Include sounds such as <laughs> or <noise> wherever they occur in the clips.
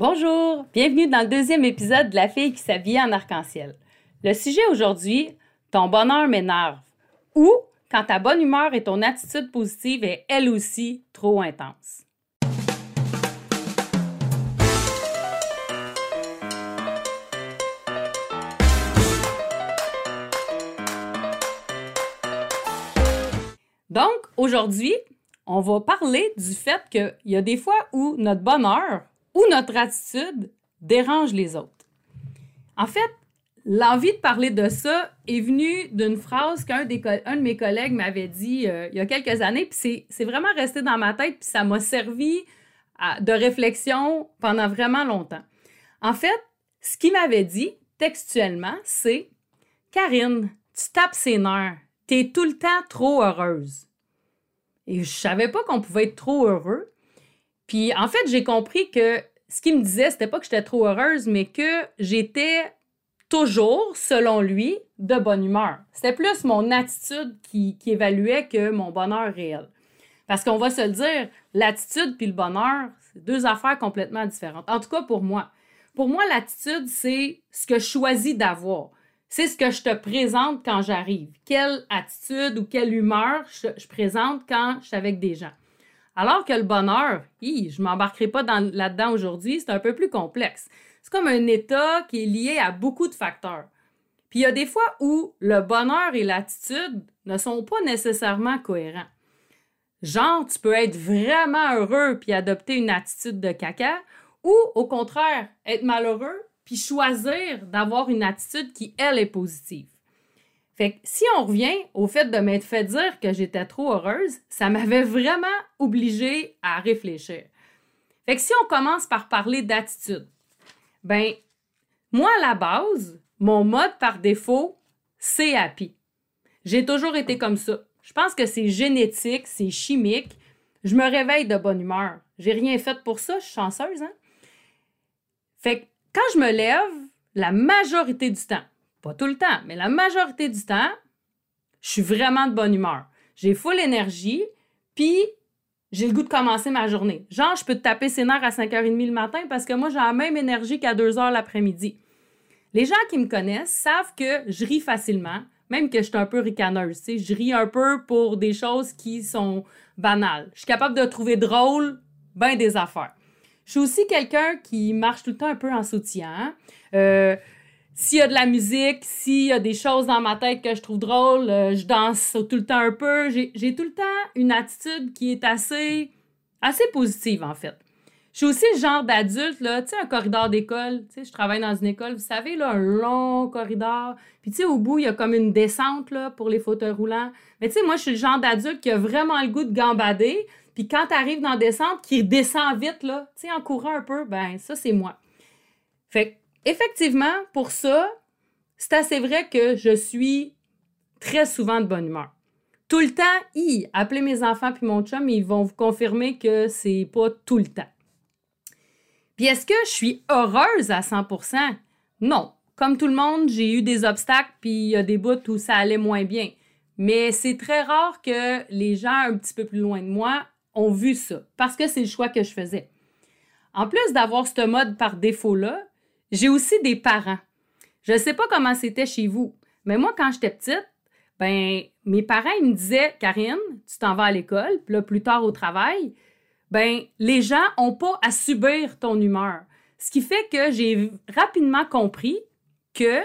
Bonjour, bienvenue dans le deuxième épisode de La fille qui s'habille en arc-en-ciel. Le sujet aujourd'hui, ton bonheur m'énerve ou quand ta bonne humeur et ton attitude positive est elle aussi trop intense. Donc, aujourd'hui, on va parler du fait qu'il y a des fois où notre bonheur ou notre attitude dérange les autres. En fait, l'envie de parler de ça est venue d'une phrase qu'un de mes collègues m'avait dit euh, il y a quelques années, puis c'est vraiment resté dans ma tête, puis ça m'a servi de réflexion pendant vraiment longtemps. En fait, ce qu'il m'avait dit textuellement, c'est Karine, tu tapes ses nerfs, t'es tout le temps trop heureuse. Et je savais pas qu'on pouvait être trop heureux. Puis en fait, j'ai compris que ce qu'il me disait, c'était pas que j'étais trop heureuse, mais que j'étais toujours, selon lui, de bonne humeur. C'était plus mon attitude qui, évaluait que mon bonheur réel. Parce qu'on va se le dire, l'attitude puis le bonheur, c'est deux affaires complètement différentes. En tout cas, pour moi. Pour moi, l'attitude, c'est ce que je choisis d'avoir. C'est ce que je te présente quand j'arrive. Quelle attitude ou quelle humeur je présente quand je suis avec des gens. Alors que le bonheur, je ne m'embarquerai pas là-dedans aujourd'hui, c'est un peu plus complexe. C'est comme un état qui est lié à beaucoup de facteurs. Puis il y a des fois où le bonheur et l'attitude ne sont pas nécessairement cohérents. Genre, tu peux être vraiment heureux puis adopter une attitude de caca, ou au contraire, être malheureux puis choisir d'avoir une attitude qui, elle, est positive. Fait que si on revient au fait de m'être fait dire que j'étais trop heureuse, ça m'avait vraiment obligée à réfléchir. Fait que si on commence par parler d'attitude, ben, moi, à la base, mon mode par défaut, c'est happy. J'ai toujours été comme ça. Je pense que c'est génétique, c'est chimique. Je me réveille de bonne humeur. J'ai rien fait pour ça, je suis chanceuse, hein? Fait que quand je me lève, la majorité du temps, pas tout le temps, mais la majorité du temps, je suis vraiment de bonne humeur. J'ai full énergie, puis j'ai le goût de commencer ma journée. Genre, je peux te taper ses nerfs à 5h30 le matin parce que moi, j'ai la même énergie qu'à 2h l'après-midi. Les gens qui me connaissent savent que je ris facilement, même que je suis un peu ricaneuse. Je ris un peu pour des choses qui sont banales. Je suis capable de trouver drôle ben des affaires. Je suis aussi quelqu'un qui marche tout le temps un peu en soutien. Euh, s'il y a de la musique, s'il y a des choses dans ma tête que je trouve drôles, euh, je danse tout le temps un peu. J'ai tout le temps une attitude qui est assez, assez positive, en fait. Je suis aussi le genre d'adulte, là, tu sais, un corridor d'école. Tu sais, je travaille dans une école, vous savez, là, un long corridor. Puis, tu sais, au bout, il y a comme une descente, là, pour les fauteuils roulants. Mais, tu sais, moi, je suis le genre d'adulte qui a vraiment le goût de gambader. Puis, quand tu arrives dans la descente, qui descend vite, là, tu sais, en courant un peu, ben, ça, c'est moi. Fait effectivement, pour ça, c'est assez vrai que je suis très souvent de bonne humeur. Tout le temps, y appelez mes enfants puis mon chum, ils vont vous confirmer que c'est pas tout le temps. Puis est-ce que je suis heureuse à 100%? Non. Comme tout le monde, j'ai eu des obstacles puis il y a des bouts où ça allait moins bien. Mais c'est très rare que les gens un petit peu plus loin de moi ont vu ça parce que c'est le choix que je faisais. En plus d'avoir ce mode par défaut-là, j'ai aussi des parents. Je ne sais pas comment c'était chez vous, mais moi, quand j'étais petite, ben, mes parents me disaient Karine, tu t'en vas à l'école, puis là, plus tard au travail, ben, les gens n'ont pas à subir ton humeur. Ce qui fait que j'ai rapidement compris que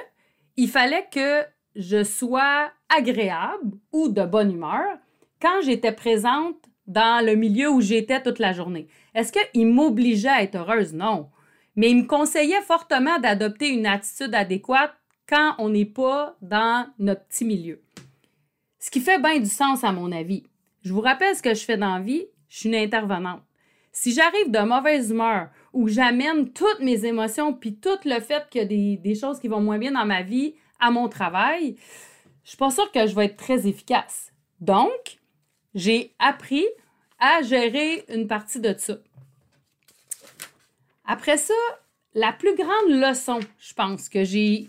il fallait que je sois agréable ou de bonne humeur quand j'étais présente dans le milieu où j'étais toute la journée. Est-ce qu'ils m'obligeaient à être heureuse? Non mais il me conseillait fortement d'adopter une attitude adéquate quand on n'est pas dans notre petit milieu. Ce qui fait bien du sens à mon avis. Je vous rappelle ce que je fais dans la vie, je suis une intervenante. Si j'arrive de mauvaise humeur ou j'amène toutes mes émotions puis tout le fait qu'il y a des, choses qui vont moins bien dans ma vie à mon travail, je suis pas sûre que je vais être très efficace. Donc, j'ai appris à gérer une partie de ça. Après ça, la plus grande leçon, je pense, que j'ai,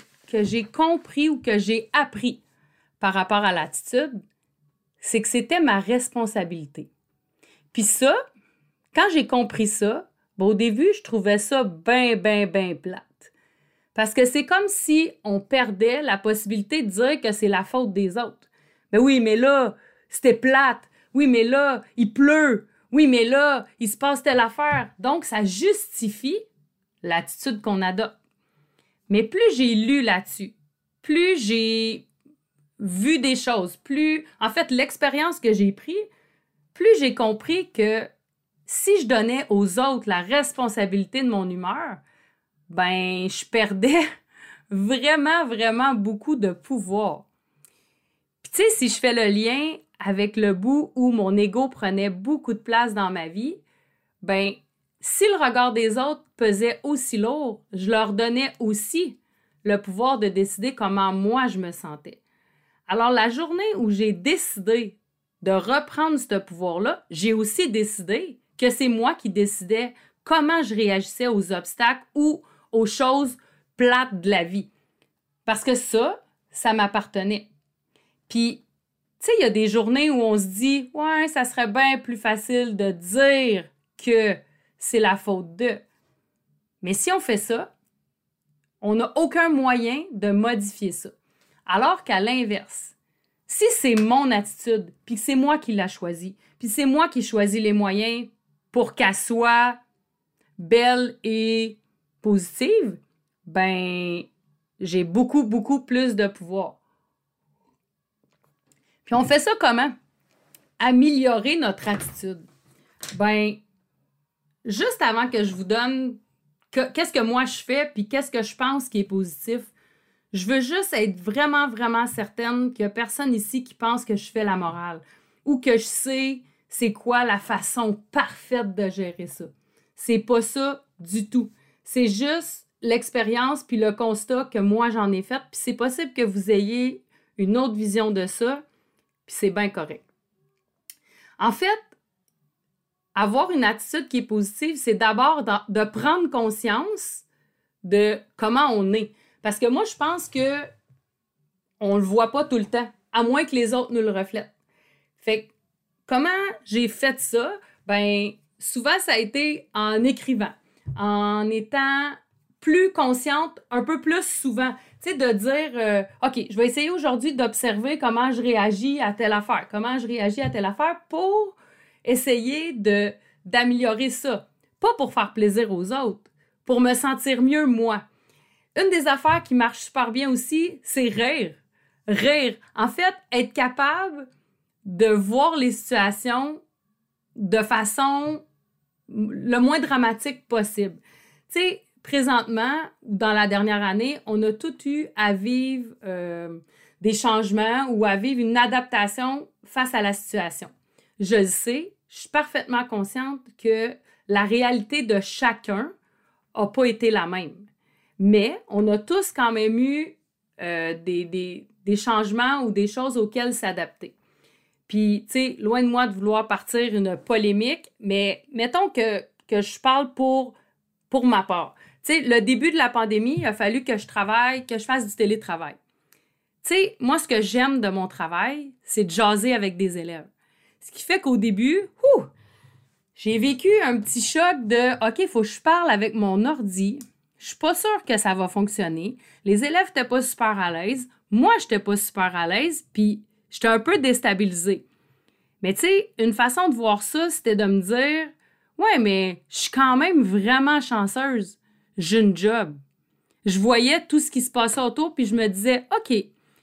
compris ou que j'ai appris par rapport à l'attitude, c'est que c'était ma responsabilité. Puis ça, quand j'ai compris ça, Ben, au début, je trouvais ça bien, bien, bien plate. Parce que c'est comme si on perdait la possibilité de dire que c'est la faute des autres. Ben oui, mais là, c'était plate. Oui, mais là, il pleut. Oui, mais là, il se passe telle affaire. Donc, ça justifie l'attitude qu'on adopte. Mais plus j'ai lu là-dessus, plus j'ai vu des choses, plus, en fait, l'expérience que j'ai prise, plus j'ai compris que si je donnais aux autres la responsabilité de mon humeur, ben, je perdais <laughs> vraiment, vraiment beaucoup de pouvoir. Puis, tu sais, si je fais le lien avec le bout où mon ego prenait beaucoup de place dans ma vie, ben, si le regard des autres pesait aussi lourd, je leur donnais aussi le pouvoir de décider comment moi je me sentais. Alors, la journée où j'ai décidé de reprendre ce pouvoir-là, j'ai aussi décidé que c'est moi qui décidais comment je réagissais aux obstacles ou aux choses plates de la vie. Parce que ça, ça m'appartenait. Puis, tu sais, il y a des journées où on se dit, ouais, ça serait bien plus facile de dire que c'est la faute d'eux. Mais si on fait ça, on n'a aucun moyen de modifier ça. Alors qu'à l'inverse, si c'est mon attitude, puis c'est moi qui l'a choisi, puis c'est moi qui choisis les moyens pour qu'elle soit belle et positive, ben, j'ai beaucoup, beaucoup plus de pouvoir. Puis on fait ça comment? Améliorer notre attitude. Ben, juste avant que je vous donne qu'est-ce que moi je fais, puis qu'est-ce que je pense qui est positif, je veux juste être vraiment, vraiment certaine qu'il n'y a personne ici qui pense que je fais la morale ou que je sais c'est quoi la façon parfaite de gérer ça. C'est pas ça du tout. C'est juste l'expérience puis le constat que moi j'en ai fait, puis c'est possible que vous ayez une autre vision de ça, puis c'est bien correct. En fait, avoir une attitude qui est positive, c'est d'abord de prendre conscience de comment on est. Parce que moi, je pense que on le voit pas tout le temps, à moins que les autres nous le reflètent. Fait comment j'ai fait ça? Ben, souvent, ça a été en écrivant, en étant plus consciente un peu plus souvent. Tu de dire, euh, OK, je vais essayer aujourd'hui d'observer comment je réagis à telle affaire, comment je réagis à telle affaire pour essayer d'améliorer ça. Pas pour faire plaisir aux autres, pour me sentir mieux moi. Une des affaires qui marche super bien aussi, c'est rire. Rire. En fait, être capable de voir les situations de façon le moins dramatique possible. Tu sais, présentement, dans la dernière année, on a tout eu à vivre euh, des changements ou à vivre une adaptation face à la situation. Je le sais, je suis parfaitement consciente que la réalité de chacun n'a pas été la même. Mais on a tous quand même eu euh, des, changements ou des choses auxquelles s'adapter. Puis, tu sais, loin de moi de vouloir partir une polémique, mais mettons que, que je parle pour, pour ma part. Le début de la pandémie, il a fallu que je travaille, que je fasse du télétravail. Tu moi, ce que j'aime de mon travail, c'est de jaser avec des élèves. Ce qui fait qu'au début, j'ai vécu un petit choc de OK, il faut que je parle avec mon ordi, je suis pas sûre que ça va fonctionner. Les élèves n'étaient pas super à l'aise. Moi, je n'étais pas super à l'aise, puis j'étais un peu déstabilisée. Mais tu une façon de voir ça, c'était de me dire Ouais, mais je suis quand même vraiment chanceuse. J'ai une job. Je voyais tout ce qui se passait autour, puis je me disais OK,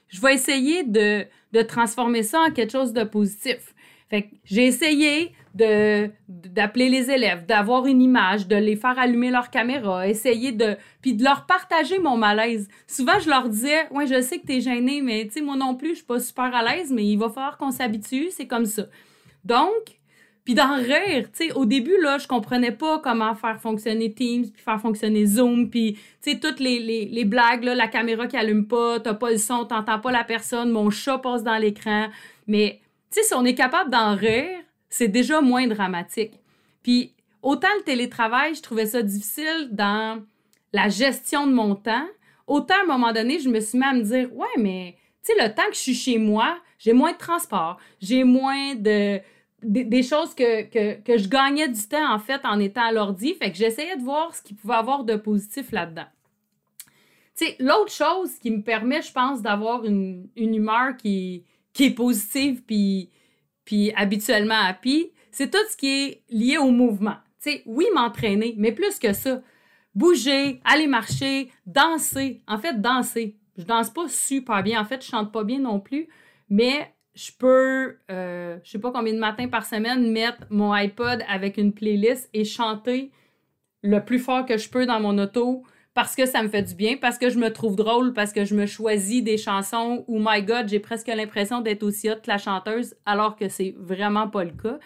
je vais essayer de, transformer ça en quelque chose de positif. Fait j'ai essayé d'appeler les élèves, d'avoir une image, de les faire allumer leur caméra, essayer de puis leur partager mon malaise. Souvent je leur disais "Ouais, je sais que tu es gêné mais tu moi non plus, je suis pas super à l'aise mais il va falloir qu'on s'habitue, c'est comme ça." Donc, puis d'en rire, tu sais, au début, là, je comprenais pas comment faire fonctionner Teams, puis faire fonctionner Zoom, puis, toutes les, les, les, blagues, là, la caméra qui allume pas, t'as pas le son, t'entends pas la personne, mon chat passe dans l'écran. Mais, si on est capable d'en rire, c'est déjà moins dramatique. Puis autant le télétravail, je trouvais ça difficile dans la gestion de mon temps, autant à un moment donné, je me suis mis à me dire, ouais, mais tu sais, le temps que je suis chez moi, j'ai moins de transport, j'ai moins de... des, choses que, je gagnais du temps, en fait, en étant à l'ordi. Fait que j'essayais de voir ce qu'il pouvait avoir de positif là-dedans. Tu l'autre chose qui me permet, je pense, d'avoir une, humeur qui, qui est positive puis, puis habituellement happy, c'est tout ce qui est lié au mouvement. Tu oui, m'entraîner, mais plus que ça. Bouger, aller marcher, danser. En fait, danser. Je danse pas super bien. En fait, je chante pas bien non plus. Mais je peux, euh, je sais pas combien de matins par semaine, mettre mon iPod avec une playlist et chanter le plus fort que je peux dans mon auto parce que ça me fait du bien, parce que je me trouve drôle, parce que je me choisis des chansons où, my God, j'ai presque l'impression d'être aussi hot que la chanteuse, alors que c'est vraiment pas le cas.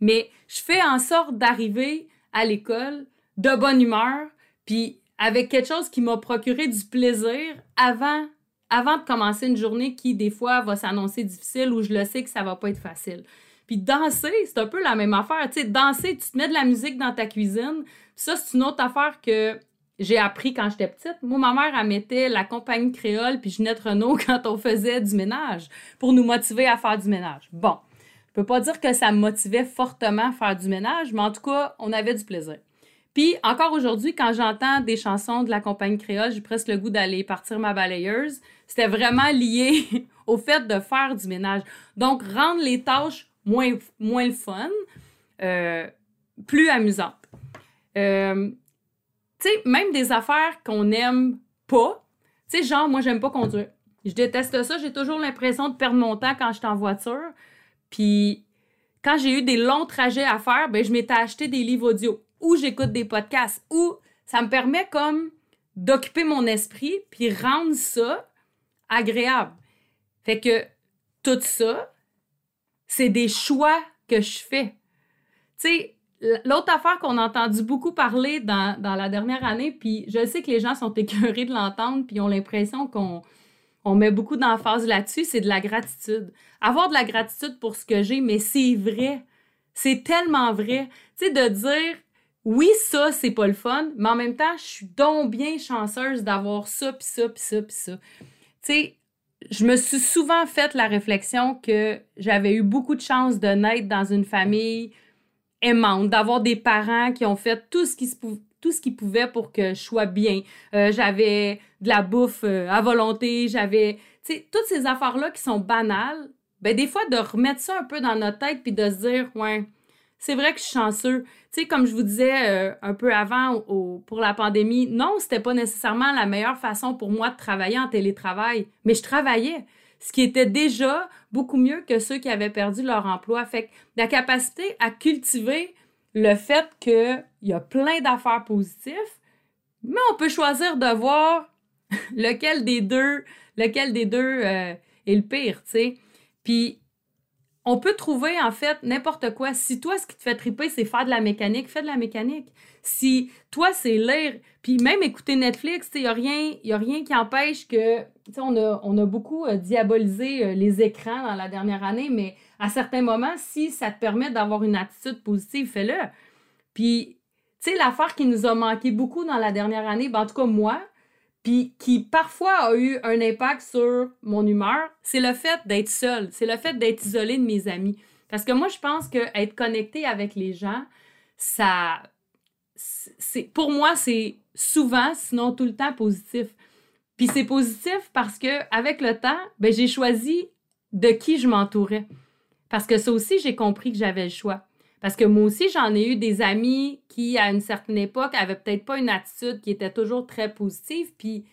Mais je fais en sorte d'arriver à l'école de bonne humeur, puis avec quelque chose qui m'a procuré du plaisir avant avant de commencer une journée qui, des fois, va s'annoncer difficile ou je le sais que ça va pas être facile. Puis danser, c'est un peu la même affaire. Tu sais, danser, tu te mets de la musique dans ta cuisine. ça, c'est une autre affaire que j'ai appris quand j'étais petite. Moi, ma mère, elle mettait la compagnie créole puis Ginette Renault <laughs> quand on faisait du ménage pour nous motiver à faire du ménage. Bon, je peux pas dire que ça me motivait fortement à faire du ménage, mais en tout cas, on avait du plaisir. Puis encore aujourd'hui, quand j'entends des chansons de la compagnie créole, j'ai presque le goût d'aller partir ma balayeuse. C'était vraiment lié <laughs> au fait de faire du ménage. Donc, rendre les tâches moins, moins fun, euh, plus amusantes. Euh, tu sais, même des affaires qu'on n'aime pas. Tu sais, genre, moi, j'aime pas conduire. Je déteste ça. J'ai toujours l'impression de perdre mon temps quand je suis en voiture. Puis, quand j'ai eu des longs trajets à faire, ben, je m'étais acheté des livres audio ou j'écoute des podcasts, ou ça me permet comme d'occuper mon esprit puis rendre ça agréable. Fait que tout ça, c'est des choix que je fais. Tu sais, l'autre affaire qu'on a entendu beaucoup parler dans, la dernière année, puis je sais que les gens sont écœurés de l'entendre, puis ont l'impression qu'on on met beaucoup d'emphase là-dessus, c'est de la gratitude. Avoir de la gratitude pour ce que j'ai, mais c'est vrai. C'est tellement vrai. Tu sais, de dire, oui, ça, c'est pas le fun, mais en même temps, je suis donc bien chanceuse d'avoir ça, puis ça, puis ça, puis ça. Tu sais, je me suis souvent fait la réflexion que j'avais eu beaucoup de chance de naître dans une famille aimante, d'avoir des parents qui ont fait tout ce qui se tout ce qu'ils pouvaient pour que je sois bien. Euh, j'avais de la bouffe euh, à volonté, j'avais, tu sais, toutes ces affaires-là qui sont banales. Ben, des fois, de remettre ça un peu dans notre tête puis de se dire, ouais, c'est vrai que je suis chanceux. Tu sais, comme je vous disais euh, un peu avant pour la pandémie, non, c'était pas nécessairement la meilleure façon pour moi de travailler en télétravail, mais je travaillais, ce qui était déjà beaucoup mieux que ceux qui avaient perdu leur emploi. Fait que la capacité à cultiver le fait qu'il y a plein d'affaires positives, mais on peut choisir de voir <laughs> lequel des deux, lequel des deux euh, est le pire, tu sais. Puis on peut trouver en fait n'importe quoi. Si toi, ce qui te fait triper, c'est faire de la mécanique, fais de la mécanique. Si toi, c'est lire, puis même écouter Netflix, il n'y a, rien, a rien qui empêche que. On a, on a beaucoup euh, diabolisé euh, les écrans dans la dernière année, mais à certains moments, si ça te permet d'avoir une attitude positive, fais-le. Puis, tu sais, l'affaire qui nous a manqué beaucoup dans la dernière année, ben, en tout cas, moi, puis qui parfois a eu un impact sur mon humeur, c'est le fait d'être seul, c'est le fait d'être isolé de mes amis. Parce que moi, je pense que être connecté avec les gens, ça, c'est, pour moi, c'est souvent, sinon tout le temps, positif. Puis c'est positif parce que avec le temps, ben, j'ai choisi de qui je m'entourais. Parce que ça aussi, j'ai compris que j'avais le choix. Parce que moi aussi, j'en ai eu des amis qui, à une certaine époque, avaient peut-être pas une attitude qui était toujours très positive, puis,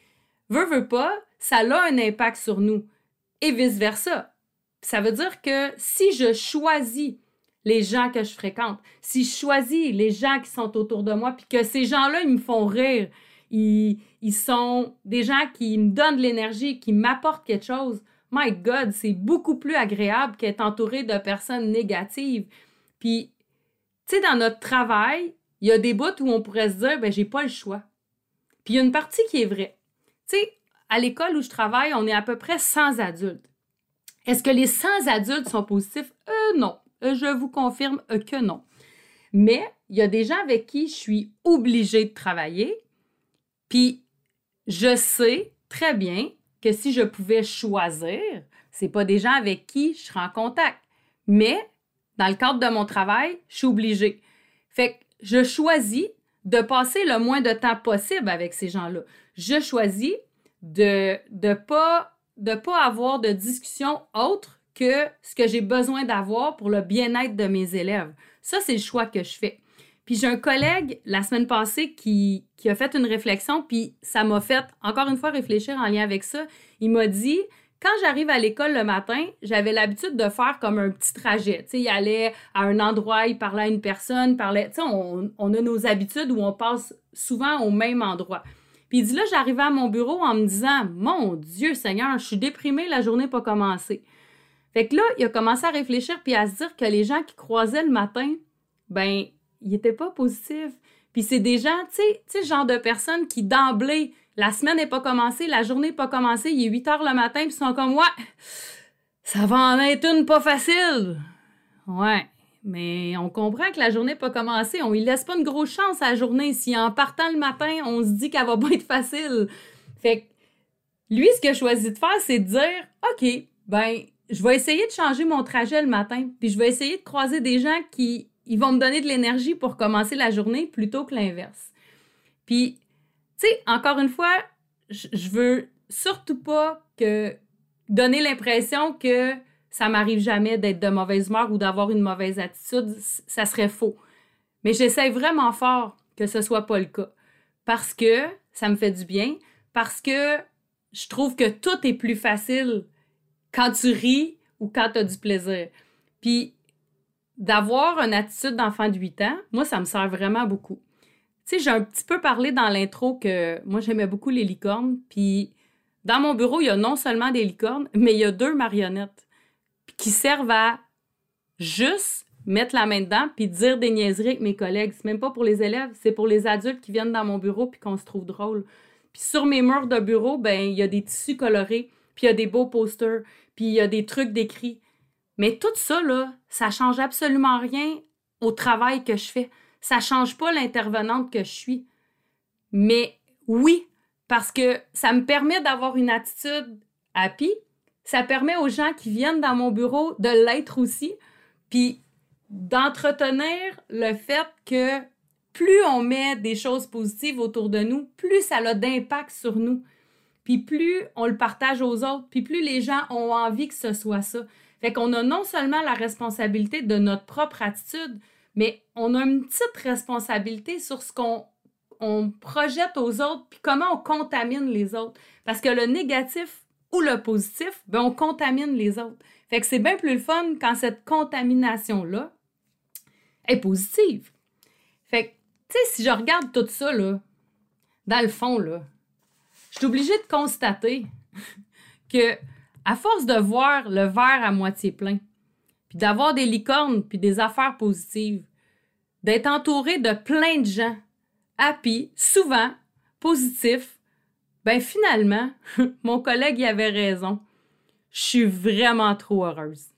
veut, veut pas, ça a un impact sur nous. Et vice-versa. Ça veut dire que si je choisis les gens que je fréquente, si je choisis les gens qui sont autour de moi, puis que ces gens-là, ils me font rire, ils, ils sont des gens qui me donnent de l'énergie, qui m'apportent quelque chose, my God, c'est beaucoup plus agréable qu'être entouré de personnes négatives. Puis tu sais, dans notre travail, il y a des bouts où on pourrait se dire, ben, j'ai pas le choix. Puis il y a une partie qui est vraie. Tu sais, à l'école où je travaille, on est à peu près 100 adultes. Est-ce que les 100 adultes sont positifs? Euh, non. Euh, je vous confirme euh, que non. Mais il y a des gens avec qui je suis obligée de travailler. Puis je sais très bien que si je pouvais choisir, c'est pas des gens avec qui je serais en contact. Mais dans le cadre de mon travail, je suis obligée. Fait que je choisis de passer le moins de temps possible avec ces gens-là. Je choisis de ne pas, de pas avoir de discussion autre que ce que j'ai besoin d'avoir pour le bien-être de mes élèves. Ça, c'est le choix que je fais. Puis j'ai un collègue la semaine passée qui, qui a fait une réflexion, puis ça m'a fait encore une fois réfléchir en lien avec ça. Il m'a dit, quand j'arrive à l'école le matin, j'avais l'habitude de faire comme un petit trajet. Tu il allait à un endroit, il parlait à une personne, il parlait. On, a nos habitudes où on passe souvent au même endroit. Puis il dit là, j'arrivais à mon bureau en me disant Mon Dieu Seigneur, je suis déprimée, la journée n'a pas commencé. Fait que là, il a commencé à réfléchir puis à se dire que les gens qui croisaient le matin, ben, ils n'étaient pas positifs. Puis c'est des gens, tu sais, sais, genre de personnes qui d'emblée la semaine n'est pas commencée, la journée n'est pas commencée, il est 8 heures le matin, puis ils sont comme, ouais, ça va en être une pas facile. Ouais, mais on comprend que la journée n'est pas commencée. On ne laisse pas une grosse chance à la journée. Si en partant le matin, on se dit qu'elle va pas être facile. Fait que lui, ce qu'il a choisi de faire, c'est de dire, OK, ben, je vais essayer de changer mon trajet le matin, puis je vais essayer de croiser des gens qui ils vont me donner de l'énergie pour commencer la journée plutôt que l'inverse. Puis tu sais, encore une fois, je veux surtout pas donner l'impression que ça m'arrive jamais d'être de mauvaise humeur ou d'avoir une mauvaise attitude, ça serait faux. Mais j'essaie vraiment fort que ce soit pas le cas parce que ça me fait du bien, parce que je trouve que tout est plus facile quand tu ris ou quand tu as du plaisir. Puis d'avoir une attitude d'enfant de 8 ans, moi ça me sert vraiment beaucoup. Tu sais, j'ai un petit peu parlé dans l'intro que moi, j'aimais beaucoup les licornes. Puis dans mon bureau, il y a non seulement des licornes, mais il y a deux marionnettes qui servent à juste mettre la main dedans puis dire des niaiseries avec mes collègues. C'est même pas pour les élèves, c'est pour les adultes qui viennent dans mon bureau puis qu'on se trouve drôle. Puis sur mes murs de bureau, ben il y a des tissus colorés, puis il y a des beaux posters, puis il y a des trucs décrits. Mais tout ça là, ça change absolument rien au travail que je fais ça change pas l'intervenante que je suis. Mais oui, parce que ça me permet d'avoir une attitude happy. Ça permet aux gens qui viennent dans mon bureau de l'être aussi. Puis d'entretenir le fait que plus on met des choses positives autour de nous, plus ça a d'impact sur nous. Puis plus on le partage aux autres, puis plus les gens ont envie que ce soit ça. Fait qu'on a non seulement la responsabilité de notre propre attitude, mais on a une petite responsabilité sur ce qu'on on projette aux autres, puis comment on contamine les autres. Parce que le négatif ou le positif, ben on contamine les autres. Fait que c'est bien plus le fun quand cette contamination-là est positive. Fait que, tu sais, si je regarde tout ça, là, dans le fond, là, je suis obligée de constater <laughs> que, à force de voir le verre à moitié plein, d'avoir des licornes, puis des affaires positives, d'être entouré de plein de gens, happy, souvent, positifs, ben finalement, <laughs> mon collègue y avait raison. Je suis vraiment trop heureuse.